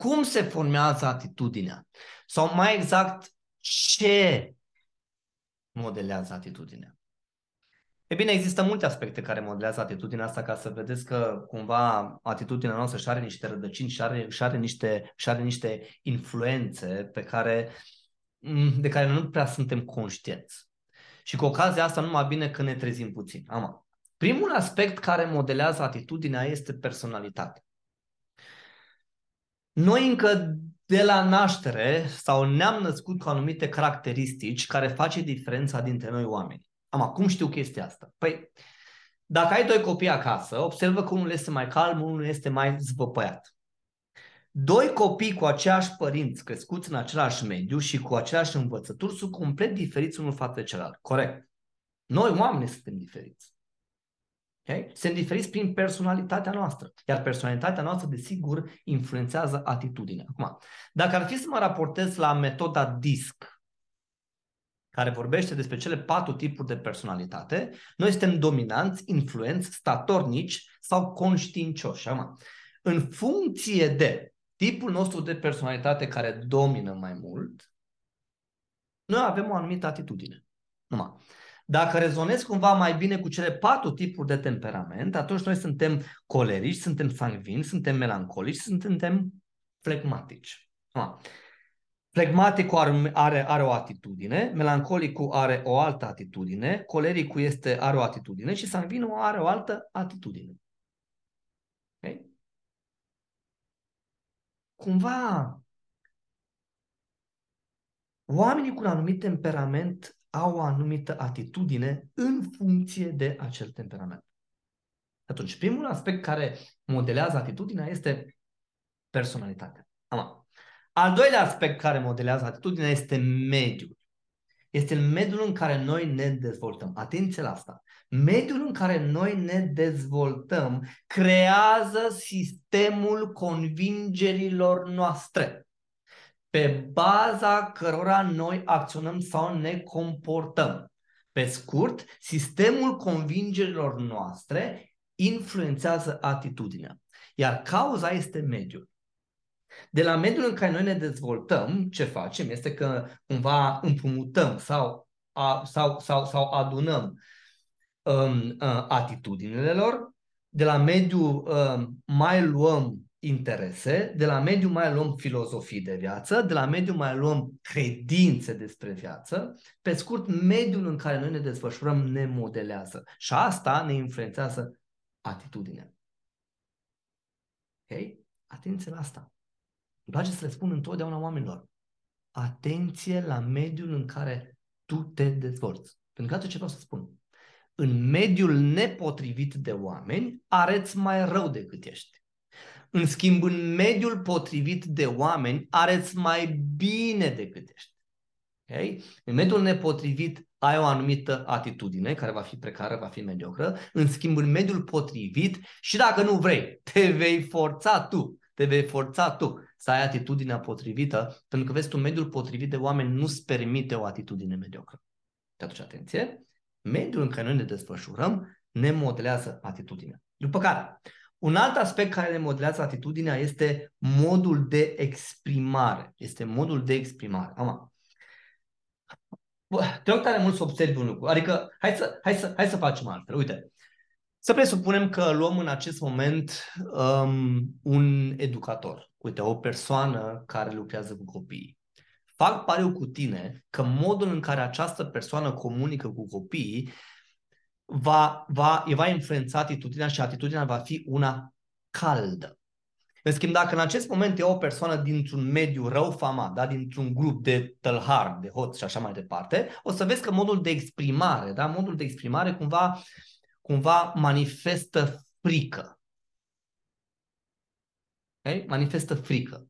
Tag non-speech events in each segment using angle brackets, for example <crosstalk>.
Cum se formează atitudinea? Sau mai exact, ce modelează atitudinea? E bine, există multe aspecte care modelează atitudinea asta ca să vedeți că cumva atitudinea noastră și are niște rădăcini și are, și are, niște, și are niște influențe pe care, de care nu prea suntem conștienți. Și cu ocazia asta numai bine că ne trezim puțin. Ama. Primul aspect care modelează atitudinea este personalitatea. Noi încă de la naștere sau ne-am născut cu anumite caracteristici care face diferența dintre noi oameni. Am cum știu chestia asta? Păi, dacă ai doi copii acasă, observă că unul este mai calm, unul este mai zvăpăiat. Doi copii cu aceiași părinți crescuți în același mediu și cu aceleași învățături sunt complet diferiți unul față de celălalt. Corect. Noi, oamenii, suntem diferiți. Okay? Suntem diferiți prin personalitatea noastră. Iar personalitatea noastră, desigur, influențează atitudinea. Acum, dacă ar fi să mă raportez la metoda DISC, care vorbește despre cele patru tipuri de personalitate, noi suntem dominanți, influenți, statornici sau conștiincioși. Acum, în funcție de tipul nostru de personalitate care domină mai mult, noi avem o anumită atitudine. Numai. Dacă rezonezi cumva mai bine cu cele patru tipuri de temperament, atunci noi suntem colerici, suntem sangvini, suntem melancolici, suntem flegmatici. Flegmaticul are, are, are o atitudine, melancolicul are o altă atitudine, colericul este, are o atitudine și sangvinul are o altă atitudine. Okay? Cumva, oamenii cu un anumit temperament au o anumită atitudine în funcție de acel temperament. Atunci, primul aspect care modelează atitudinea este personalitatea. Am. Al doilea aspect care modelează atitudinea este mediul. Este mediul în care noi ne dezvoltăm. Atenție la asta. Mediul în care noi ne dezvoltăm creează sistemul convingerilor noastre pe baza cărora noi acționăm sau ne comportăm. Pe scurt, sistemul convingerilor noastre influențează atitudinea, iar cauza este mediul. De la mediul în care noi ne dezvoltăm, ce facem este că cumva împrumutăm sau, a, sau, sau, sau adunăm um, uh, atitudinile lor, de la mediu uh, mai luăm interese, de la mediu mai luăm filozofii de viață, de la mediu mai luăm credințe despre viață. Pe scurt, mediul în care noi ne desfășurăm ne modelează și asta ne influențează atitudinea. Ok? Atenție la asta. Îmi place să le spun întotdeauna oamenilor. Atenție la mediul în care tu te dezvolți. Pentru că ce vreau să spun. În mediul nepotrivit de oameni, areți mai rău decât ești. În schimb, în mediul potrivit de oameni, areți mai bine decât ești. Okay? În mediul nepotrivit ai o anumită atitudine care va fi precară, va fi mediocră. În schimb, în mediul potrivit și dacă nu vrei, te vei forța tu, te vei forța tu să ai atitudinea potrivită, pentru că vezi tu, mediul potrivit de oameni nu-ți permite o atitudine mediocră. Și atunci, atenție, mediul în care noi ne desfășurăm ne modelează atitudinea. După care, un alt aspect care ne modelează atitudinea este modul de exprimare. Este modul de exprimare. Am. Te rog tare mult să observi un lucru. Adică, hai să, hai să, hai să facem altfel. Uite, să presupunem că luăm în acest moment um, un educator. Uite, o persoană care lucrează cu copiii. Fac pariu cu tine că modul în care această persoană comunică cu copiii va, va, va influența atitudinea și atitudinea va fi una caldă. În schimb, dacă în acest moment e o persoană dintr-un mediu rău famat, da? dintr-un grup de tălhar, de hoți și așa mai departe, o să vezi că modul de exprimare, da? modul de exprimare cumva, cumva manifestă frică. Okay? Manifestă frică.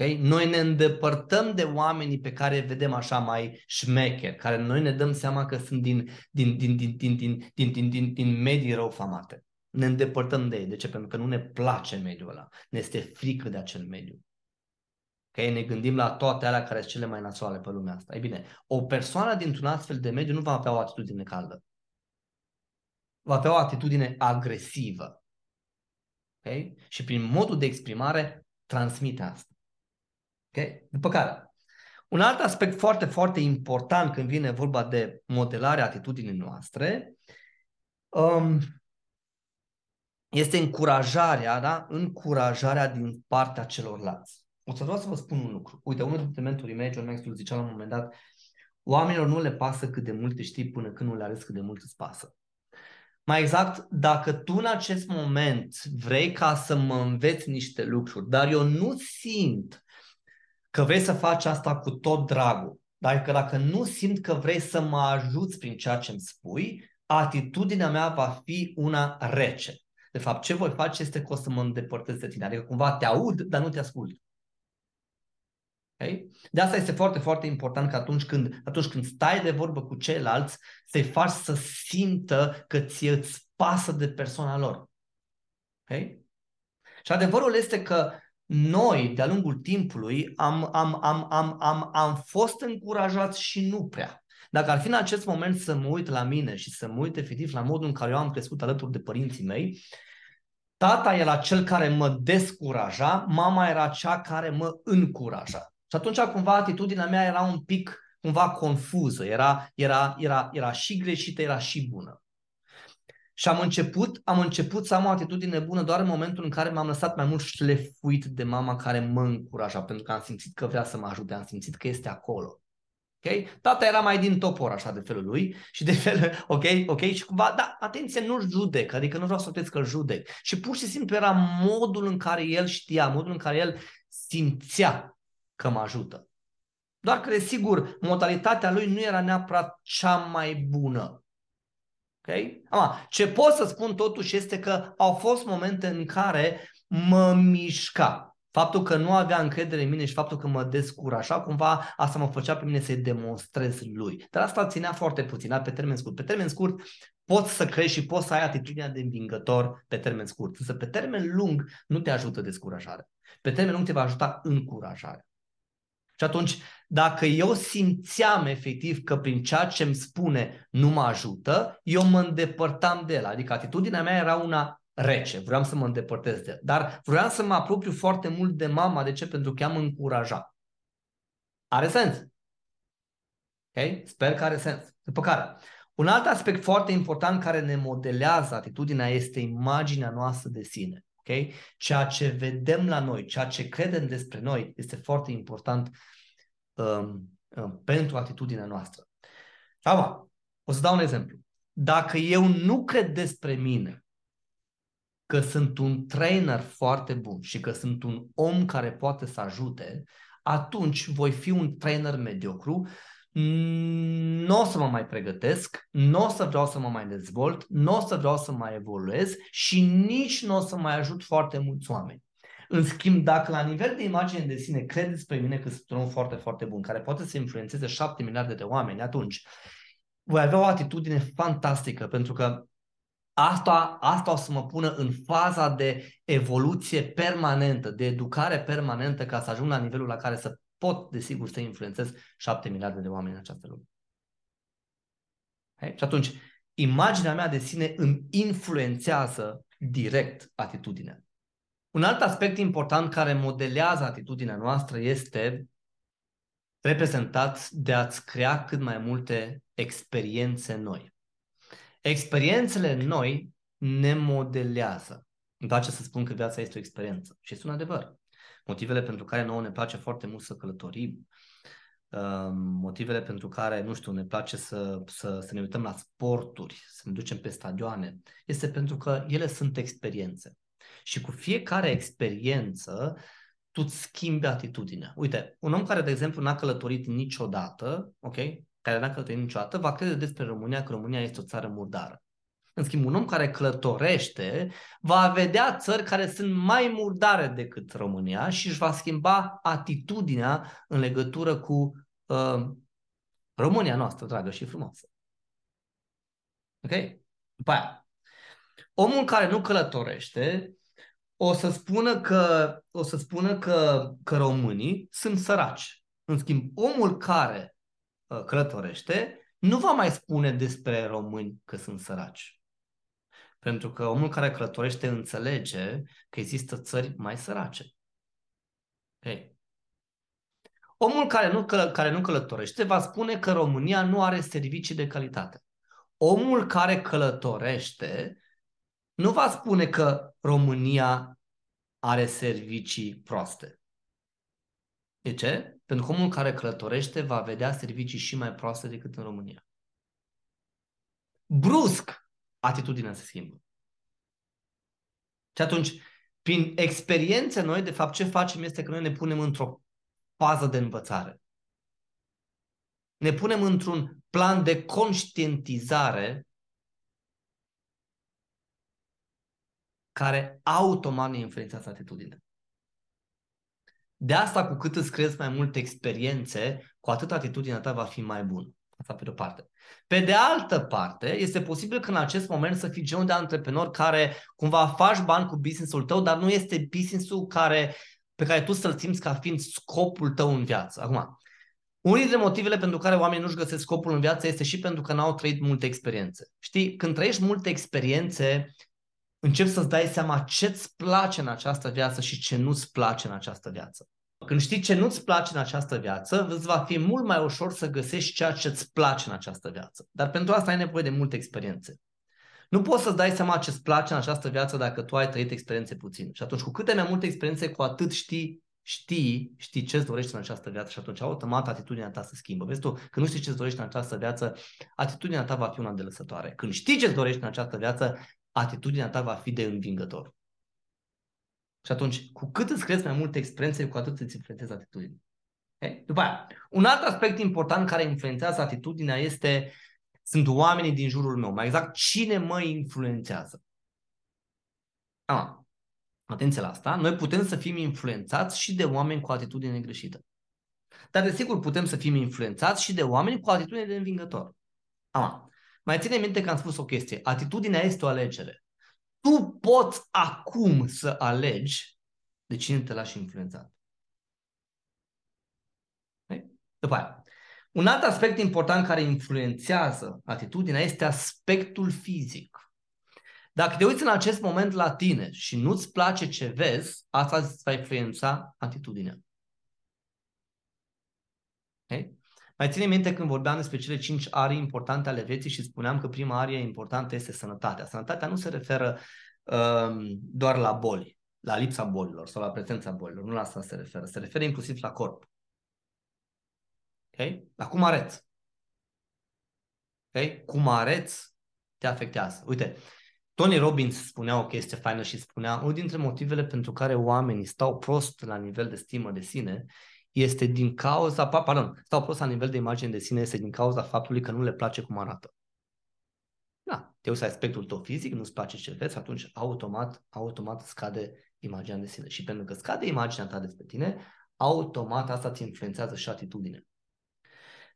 Okay? Noi ne îndepărtăm de oamenii pe care vedem așa mai șmecher, care noi ne dăm seama că sunt din, din, din, din, din, din, din, din, din, din medii rău famate. Ne îndepărtăm de ei. De ce? Pentru că nu ne place mediul ăla. Ne este frică de acel mediu. Okay? Ne gândim la toate alea care sunt cele mai nasoale pe lumea asta. Ei bine, o persoană dintr-un astfel de mediu nu va avea o atitudine caldă. Va avea o atitudine agresivă. Okay? Și prin modul de exprimare transmite asta. Okay? După care, un alt aspect foarte, foarte important când vine vorba de modelarea atitudinii noastre um, este încurajarea, da? încurajarea din partea celorlalți. O să vreau să vă spun un lucru. Uite, unul dintre mentorii mei, John Maxwell, zicea la un moment dat, oamenilor nu le pasă cât de mult știi până când nu le arăți cât de mult îți pasă. Mai exact, dacă tu în acest moment vrei ca să mă înveți niște lucruri, dar eu nu simt că vrei să faci asta cu tot dragul, că dacă nu simt că vrei să mă ajuți prin ceea ce îmi spui, atitudinea mea va fi una rece. De fapt, ce voi face este că o să mă îndepărtez de tine. Adică cumva te aud, dar nu te ascult. Okay? De asta este foarte, foarte important că atunci când, atunci când stai de vorbă cu ceilalți, să-i faci să simtă că ție îți pasă de persoana lor. Okay? Și adevărul este că noi, de-a lungul timpului, am, am, am, am, am, am fost încurajați și nu prea. Dacă ar fi în acest moment să mă uit la mine și să mă uit efectiv la modul în care eu am crescut alături de părinții mei, tata era cel care mă descuraja, mama era cea care mă încuraja. Și atunci cumva atitudinea mea era un pic cumva confuză, era, era, era, era și greșită, era și bună. Și am început, am început să am o atitudine bună doar în momentul în care m-am lăsat mai mult șlefuit de mama care mă încuraja, pentru că am simțit că vrea să mă ajute, am simțit că este acolo. Okay? Tata era mai din topor așa de felul lui și de fel, ok, ok, și cumva, da, atenție, nu judec, adică nu vreau să spuneți că judec. Și pur și simplu era modul în care el știa, modul în care el simțea că mă ajută. Doar că, desigur, modalitatea lui nu era neapărat cea mai bună. Okay? Ama, ce pot să spun totuși este că au fost momente în care mă mișca. Faptul că nu avea încredere în mine și faptul că mă descuraja, cumva asta mă făcea pe mine să-i demonstrez lui. Dar asta ținea foarte puțin, da? pe termen scurt. Pe termen scurt poți să crești și poți să ai atitudinea de învingător pe termen scurt. Însă pe termen lung nu te ajută descurajare. Pe termen lung te va ajuta încurajare. Și atunci, dacă eu simțeam efectiv că prin ceea ce îmi spune nu mă ajută, eu mă îndepărtam de el. Adică atitudinea mea era una rece, vreau să mă îndepărtez de el. Dar vreau să mă apropiu foarte mult de mama. De ce? Pentru că am încurajat. Are sens? Ok? Sper că are sens. După care, un alt aspect foarte important care ne modelează atitudinea este imaginea noastră de sine. Okay? Ceea ce vedem la noi, ceea ce credem despre noi este foarte important um, um, pentru atitudinea noastră. Acum, o să dau un exemplu. Dacă eu nu cred despre mine că sunt un trainer foarte bun și că sunt un om care poate să ajute, atunci voi fi un trainer mediocru nu o să mă mai pregătesc, nu o să vreau să mă mai dezvolt, nu o să vreau să mai evoluez și nici nu o să mai ajut foarte mulți oameni. În schimb, dacă la nivel de imagine de sine credeți pe mine că sunt un om foarte, foarte bun, care poate să influențeze 7 miliarde de oameni, atunci voi avea o atitudine fantastică, pentru că asta, asta o să mă pună în faza de evoluție permanentă, de educare permanentă, ca să ajung la nivelul la care să pot, desigur, să influențez 7 miliarde de oameni în această lume. Okay? Și atunci, imaginea mea de sine îmi influențează direct atitudinea. Un alt aspect important care modelează atitudinea noastră este reprezentat de a-ți crea cât mai multe experiențe noi. Experiențele noi ne modelează. Îmi place să spun că viața este o experiență și este un adevăr motivele pentru care nouă ne place foarte mult să călătorim, um, motivele pentru care, nu știu, ne place să, să, să ne uităm la sporturi, să ne ducem pe stadioane, este pentru că ele sunt experiențe. Și cu fiecare experiență, tu îți schimbi atitudinea. Uite, un om care, de exemplu, n-a călătorit niciodată, ok, care n-a călătorit niciodată, va crede despre România că România este o țară murdară. În schimb, un om care călătorește va vedea țări care sunt mai murdare decât România și își va schimba atitudinea în legătură cu uh, România noastră, dragă și frumoasă. Ok? După aia, omul care nu călătorește o să spună că, o să spună că, că românii sunt săraci. În schimb, omul care uh, călătorește nu va mai spune despre români că sunt săraci. Pentru că omul care călătorește înțelege că există țări mai sărace. Hey. Omul care nu, căl- care nu călătorește va spune că România nu are servicii de calitate. Omul care călătorește nu va spune că România are servicii proaste. De ce? Pentru că omul care călătorește va vedea servicii și mai proaste decât în România. Brusc, atitudinea se schimbă. Și atunci, prin experiențe noi, de fapt, ce facem este că noi ne punem într-o fază de învățare. Ne punem într-un plan de conștientizare care automat ne influențează atitudinea. De asta, cu cât îți crezi mai multe experiențe, cu atât atitudinea ta va fi mai bună. Asta pe de-o parte. Pe de altă parte, este posibil că în acest moment să fii genul de antreprenor care cumva faci bani cu business-ul tău, dar nu este business-ul care, pe care tu să-l simți ca fiind scopul tău în viață. Acum, unul dintre motivele pentru care oamenii nu-și găsesc scopul în viață este și pentru că n-au trăit multe experiențe. Știi, când trăiești multe experiențe, începi să-ți dai seama ce-ți place în această viață și ce nu-ți place în această viață. Când știi ce nu-ți place în această viață, îți va fi mult mai ușor să găsești ceea ce îți place în această viață. Dar pentru asta ai nevoie de multe experiențe. Nu poți să-ți dai seama ce îți place în această viață dacă tu ai trăit experiențe puține. Și atunci, cu câte mai multe experiențe, cu atât știi, știi, știi ce-ți dorești în această viață și atunci automat atitudinea ta se schimbă. Vezi tu, când nu știi ce-ți dorești în această viață, atitudinea ta va fi una de lăsătoare. Când știi ce-ți dorești în această viață, atitudinea ta va fi de învingător. Și atunci, cu cât îți crezi mai multe experiențe, cu atât îți influențezi atitudinea. Okay? După aia, un alt aspect important care influențează atitudinea este sunt oamenii din jurul meu. Mai exact, cine mă influențează. Ah, atenție la asta. Noi putem să fim influențați și de oameni cu atitudine greșită. Dar, desigur, putem să fim influențați și de oameni cu atitudine de învingător. Ah, mai ține minte că am spus o chestie. Atitudinea este o alegere. Tu poți acum să alegi de cine te lași influențat. După aia. Un alt aspect important care influențează atitudinea este aspectul fizic. Dacă te uiți în acest moment la tine și nu-ți place ce vezi, asta îți va influența atitudinea. Okay? Mai ține minte când vorbeam despre cele cinci arii importante ale vieții și spuneam că prima arie importantă este sănătatea. Sănătatea nu se referă um, doar la boli, la lipsa bolilor sau la prezența bolilor. Nu la asta se referă. Se referă inclusiv la corp. Ok? La cum arăți. Ok? Cum arăți te afectează. Uite, Tony Robbins spunea o chestie faină și spunea unul dintre motivele pentru care oamenii stau prost la nivel de stimă de sine este din cauza, pardon, stau prost la nivel de imagine de sine, este din cauza faptului că nu le place cum arată. Da, te uiți la aspectul tău fizic, nu-ți place ce vezi, atunci automat, automat scade imaginea de sine. Și pentru că scade imaginea ta despre tine, automat asta ți influențează și atitudinea.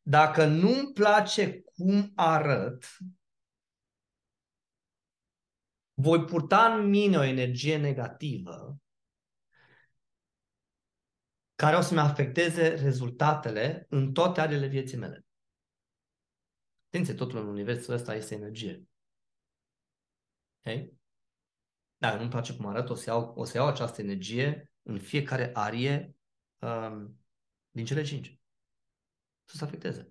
Dacă nu-mi place cum arăt, voi purta în mine o energie negativă care o să-mi afecteze rezultatele în toate arele vieții mele. Atenție, totul în universul ăsta este energie. Ok? Dacă nu-mi place cum arăt, o să iau, o să iau această energie în fiecare arie um, din cele cinci. Să se afecteze.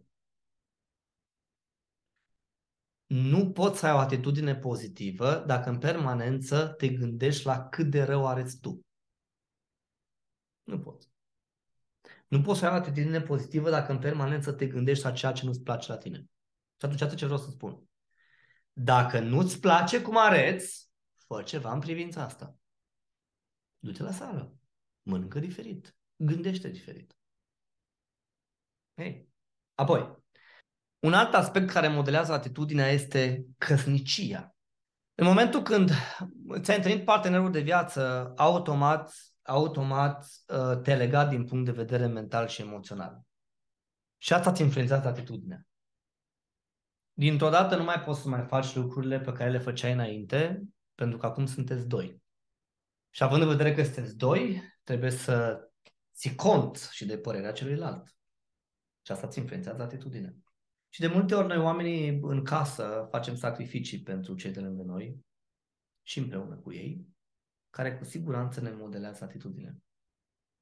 Nu poți să ai o atitudine pozitivă dacă în permanență te gândești la cât de rău arăți tu. Nu poți. Nu poți să ai o atitudine pozitivă dacă în permanență te gândești la ceea ce nu-ți place la tine. Și atunci atât ce vreau să spun. Dacă nu-ți place cum arăți, fă ceva în privința asta. Du-te la sală. Mănâncă diferit. Gândește diferit. Hey. Apoi, un alt aspect care modelează atitudinea este căsnicia. În momentul când ți-ai întâlnit partenerul de viață, automat automat uh, te legat din punct de vedere mental și emoțional. Și asta îți influențează atitudinea. Dintr-o dată nu mai poți să mai faci lucrurile pe care le făceai înainte, pentru că acum sunteți doi. Și având în vedere că sunteți doi, trebuie să ții cont și de părerea celuilalt. Și asta îți influențează atitudinea. Și de multe ori noi oamenii în casă facem sacrificii pentru cei de lângă noi și împreună cu ei care cu siguranță ne modelează atitudinea.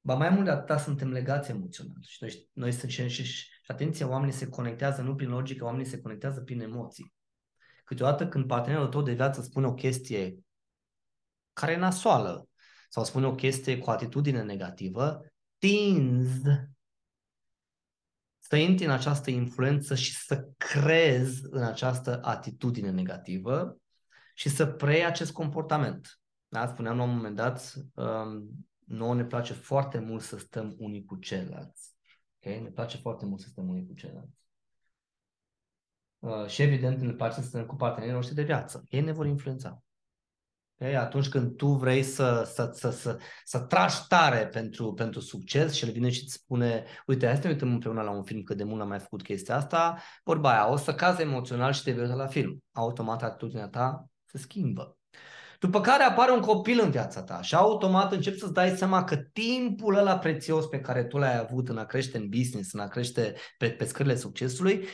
Ba mai mult de atât suntem legați emoțional. Și noi, noi suntem și, și, atenție, oamenii se conectează nu prin logică, oamenii se conectează prin emoții. Câteodată când partenerul tău de viață spune o chestie care e nasoală sau spune o chestie cu atitudine negativă, tinzi să intri în această influență și să crezi în această atitudine negativă și să preiei acest comportament. Da? Spuneam la un moment dat, um, nouă ne place foarte mult să stăm unii cu ceilalți. Okay? Ne place foarte mult să stăm unii cu ceilalți. Uh, și evident ne place să stăm cu partenerii noștri de viață. Ei ne vor influența. Okay? Atunci când tu vrei să, să, să, să, să tragi tare pentru, pentru succes și el vine și îți spune uite, hai să ne uităm împreună la un film, că de mult am mai făcut chestia asta, vorba aia, o să cazi emoțional și te vei uita la film. Automat atitudinea ta se schimbă. După care apare un copil în viața ta și automat începi să-ți dai seama că timpul ăla prețios pe care tu l-ai avut în a crește în business, în a crește pe, pe scările succesului,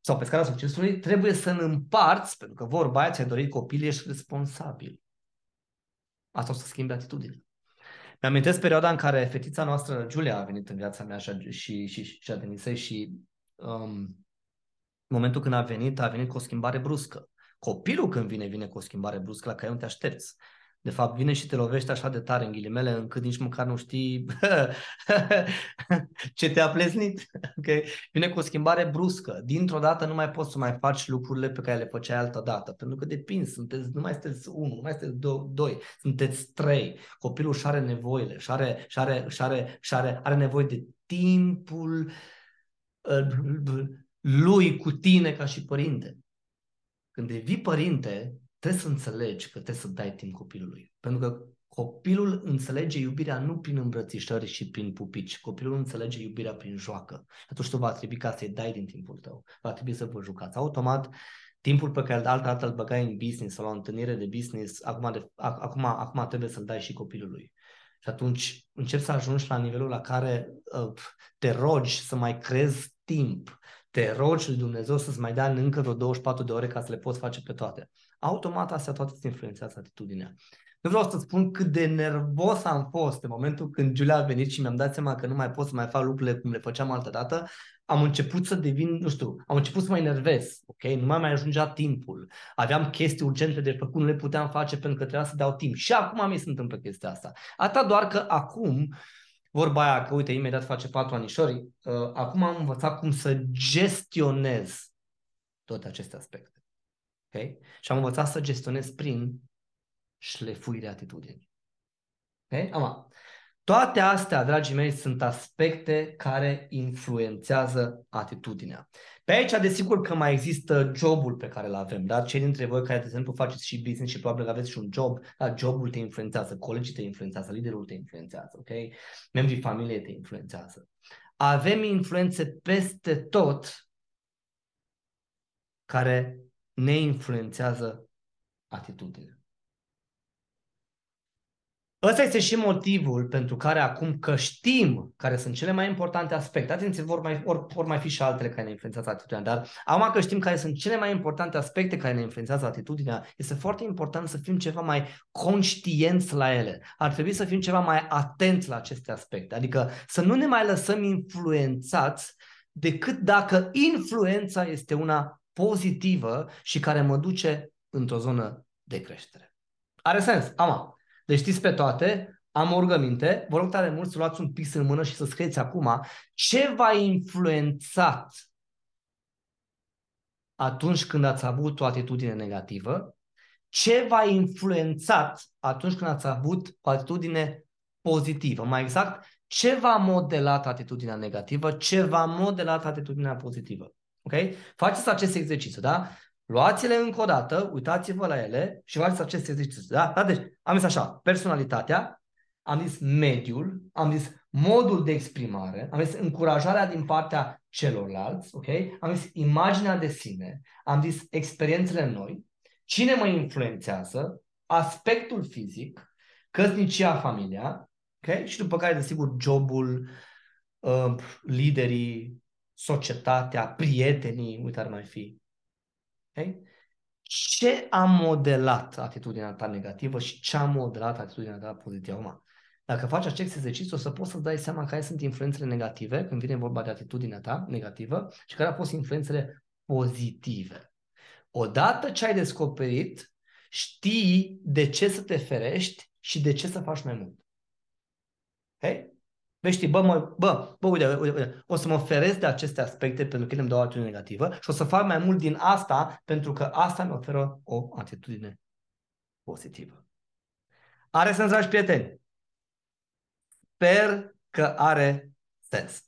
sau pe scara succesului, trebuie să-l împarți, pentru că vorba aia ți-ai dorit copil, ești responsabil. Asta o să schimbe atitudinea. Mi-amintesc perioada în care fetița noastră, Julia, a venit în viața mea și, și, și, și a Denisei și um, în momentul când a venit, a venit cu o schimbare bruscă. Copilul când vine, vine cu o schimbare bruscă la care nu te aștepți. De fapt, vine și te lovește așa de tare în ghilimele, încât nici măcar nu știi <laughs> ce te-a pleznit. Okay? Vine cu o schimbare bruscă. Dintr-o dată nu mai poți să mai faci lucrurile pe care le făceai altă dată. Pentru că depinzi, sunteți, nu mai sunteți unul, nu mai sunteți do- doi, sunteți trei. Copilul și are nevoile, și are, și are, și are, și are, are nevoie de timpul uh, lui cu tine ca și părinte. Când devii părinte, trebuie să înțelegi că trebuie să dai timp copilului. Pentru că copilul înțelege iubirea nu prin îmbrățișări și prin pupici. Copilul înțelege iubirea prin joacă. Atunci tu va trebui ca să-i dai din timpul tău. Va trebui să vă jucați. Automat, timpul pe care altă dată îl băgai în business sau la o întâlnire de business, acum, de, acum, acum trebuie să-l dai și copilului. Și atunci începi să ajungi la nivelul la care uh, te rogi să mai crezi timp te rogi lui Dumnezeu să-ți mai dea încă vreo 24 de ore ca să le poți face pe toate. Automat astea toate îți influențează atitudinea. Nu vreau să spun cât de nervos am fost în momentul când Giulia a venit și mi-am dat seama că nu mai pot să mai fac lucrurile cum le făceam altă dată. Am început să devin, nu știu, am început să mă enervez, ok? Nu mai mai ajungea timpul. Aveam chestii urgente de făcut, nu le puteam face pentru că trebuia să dau timp. Și acum mi se întâmplă chestia asta. Atât doar că acum vorba aia că, uite, imediat face patru anișori, uh, acum am învățat cum să gestionez toate aceste aspecte. Okay? Și am învățat să gestionez prin șlefuirea atitudinii. Okay? Ama. Toate astea, dragii mei, sunt aspecte care influențează atitudinea. Pe aici, desigur că mai există jobul pe care îl avem, dar cei dintre voi care, de exemplu, faceți și business și probabil aveți și un job, dar jobul te influențează, colegii te influențează, liderul te influențează, ok? Membrii familiei te influențează. Avem influențe peste tot care ne influențează atitudinea. Ăsta este și motivul pentru care acum că știm care sunt cele mai importante aspecte, atenție, vor mai, or, vor mai fi și altele care ne influențează atitudinea, dar acum că știm care sunt cele mai importante aspecte care ne influențează atitudinea, este foarte important să fim ceva mai conștienți la ele. Ar trebui să fim ceva mai atenți la aceste aspecte, adică să nu ne mai lăsăm influențați decât dacă influența este una pozitivă și care mă duce într-o zonă de creștere. Are sens? Ama. Deci știți pe toate, am o rugăminte, vă rog tare mult să luați un pix în mână și să scrieți acum ce v-a influențat atunci când ați avut o atitudine negativă, ce v-a influențat atunci când ați avut o atitudine pozitivă. Mai exact, ce v-a modelat atitudinea negativă, ce v-a modelat atitudinea pozitivă. Ok? Faceți acest exercițiu, da? Luați-le încă o dată, uitați-vă la ele și faceți acest exercițiu. Da? da? Deci, am zis așa, personalitatea, am zis mediul, am zis modul de exprimare, am zis încurajarea din partea celorlalți, ok? Am zis imaginea de sine, am zis experiențele noi, cine mă influențează, aspectul fizic, căsnicia, familia, ok? Și după care, desigur, jobul, uh, liderii, societatea, prietenii, uite ar mai fi, Okay? Ce a modelat atitudinea ta negativă și ce a modelat atitudinea ta pozitivă? Acum, Dacă faci acest exercițiu, o să poți să dai seama care sunt influențele negative când vine vorba de atitudinea ta negativă și care au fost influențele pozitive. Odată ce ai descoperit, știi de ce să te ferești și de ce să faci mai mult. Okay? Vei știi, bă, mă, bă, bă uite, uite, uite, o să mă feresc de aceste aspecte pentru că ele îmi dau o atitudine negativă și o să fac mai mult din asta pentru că asta mi oferă o atitudine pozitivă. Are sens, dragi prieteni? Sper că are sens.